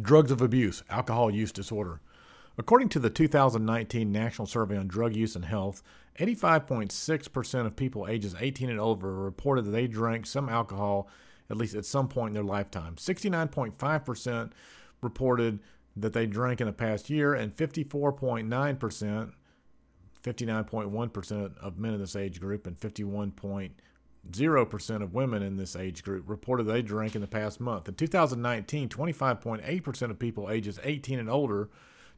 Drugs of abuse, alcohol use disorder. According to the 2019 National Survey on Drug Use and Health, 85.6% of people ages 18 and over reported that they drank some alcohol at least at some point in their lifetime. 69.5% reported that they drank in the past year, and 54.9%, 59.1% of men in this age group, and 51. 0% of women in this age group reported they drank in the past month. In 2019, 25.8% of people ages 18 and older,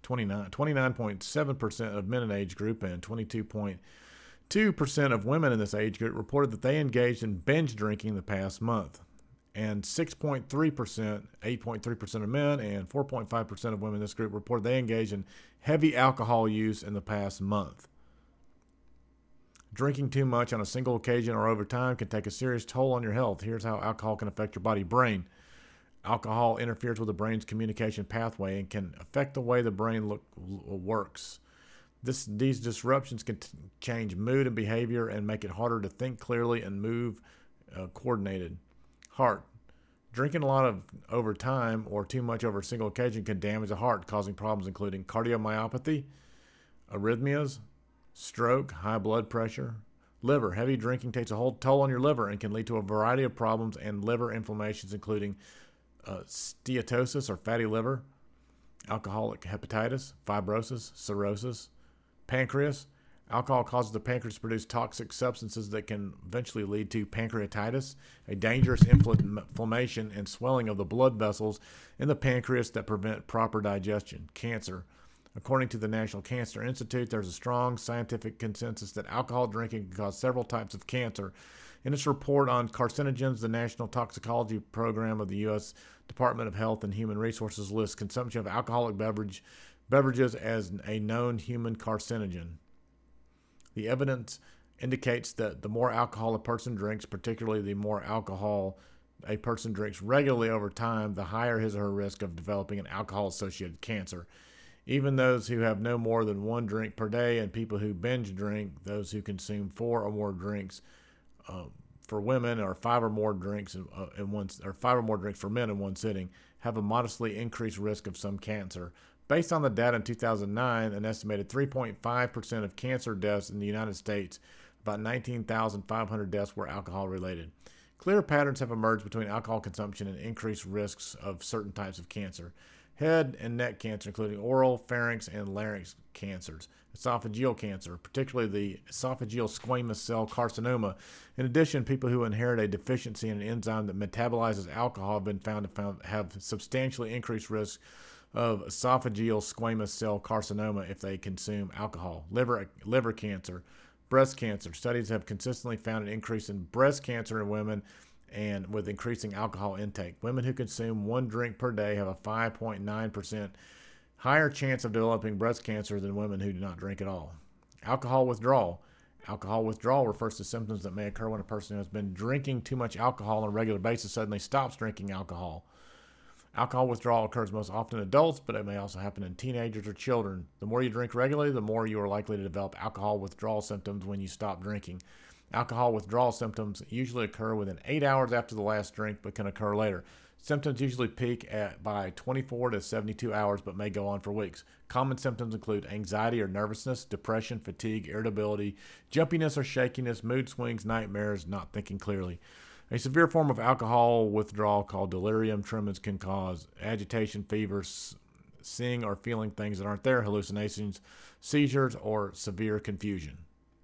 29, 29.7% of men in age group, and 22.2% of women in this age group reported that they engaged in binge drinking the past month. And 6.3%, 8.3% of men, and 4.5% of women in this group reported they engaged in heavy alcohol use in the past month. Drinking too much on a single occasion or over time can take a serious toll on your health. Here's how alcohol can affect your body brain. Alcohol interferes with the brain's communication pathway and can affect the way the brain look, works. This, these disruptions can t- change mood and behavior and make it harder to think clearly and move uh, coordinated. Heart. Drinking a lot of over time or too much over a single occasion can damage the heart, causing problems including cardiomyopathy, arrhythmias, stroke, high blood pressure, liver. Heavy drinking takes a whole toll on your liver and can lead to a variety of problems and liver inflammations, including uh, steatosis or fatty liver, alcoholic hepatitis, fibrosis, cirrhosis, pancreas. Alcohol causes the pancreas to produce toxic substances that can eventually lead to pancreatitis, a dangerous inflammation and swelling of the blood vessels in the pancreas that prevent proper digestion, cancer, According to the National Cancer Institute, there's a strong scientific consensus that alcohol drinking can cause several types of cancer. In its report on carcinogens, the National Toxicology Program of the U.S. Department of Health and Human Resources lists consumption of alcoholic beverage, beverages as a known human carcinogen. The evidence indicates that the more alcohol a person drinks, particularly the more alcohol a person drinks regularly over time, the higher his or her risk of developing an alcohol associated cancer even those who have no more than one drink per day, and people who binge drink, those who consume four or more drinks uh, for women, or five or more drinks in, uh, in one, or five or more drinks for men in one sitting, have a modestly increased risk of some cancer. Based on the data in 2009, an estimated 3.5% of cancer deaths in the United States, about 19,500 deaths were alcohol related. Clear patterns have emerged between alcohol consumption and increased risks of certain types of cancer head and neck cancer, including oral, pharynx, and larynx cancers, esophageal cancer, particularly the esophageal squamous cell carcinoma. In addition, people who inherit a deficiency in an enzyme that metabolizes alcohol have been found to have substantially increased risk of esophageal squamous cell carcinoma if they consume alcohol. Liver, liver cancer, breast cancer. Studies have consistently found an increase in breast cancer in women and with increasing alcohol intake. Women who consume one drink per day have a 5.9% higher chance of developing breast cancer than women who do not drink at all. Alcohol withdrawal. Alcohol withdrawal refers to symptoms that may occur when a person who has been drinking too much alcohol on a regular basis suddenly stops drinking alcohol. Alcohol withdrawal occurs most often in adults, but it may also happen in teenagers or children. The more you drink regularly, the more you are likely to develop alcohol withdrawal symptoms when you stop drinking. Alcohol withdrawal symptoms usually occur within eight hours after the last drink, but can occur later. Symptoms usually peak at by 24 to 72 hours, but may go on for weeks. Common symptoms include anxiety or nervousness, depression, fatigue, irritability, jumpiness or shakiness, mood swings, nightmares, not thinking clearly. A severe form of alcohol withdrawal called delirium tremens can cause agitation, fever, seeing or feeling things that aren't there, hallucinations, seizures, or severe confusion.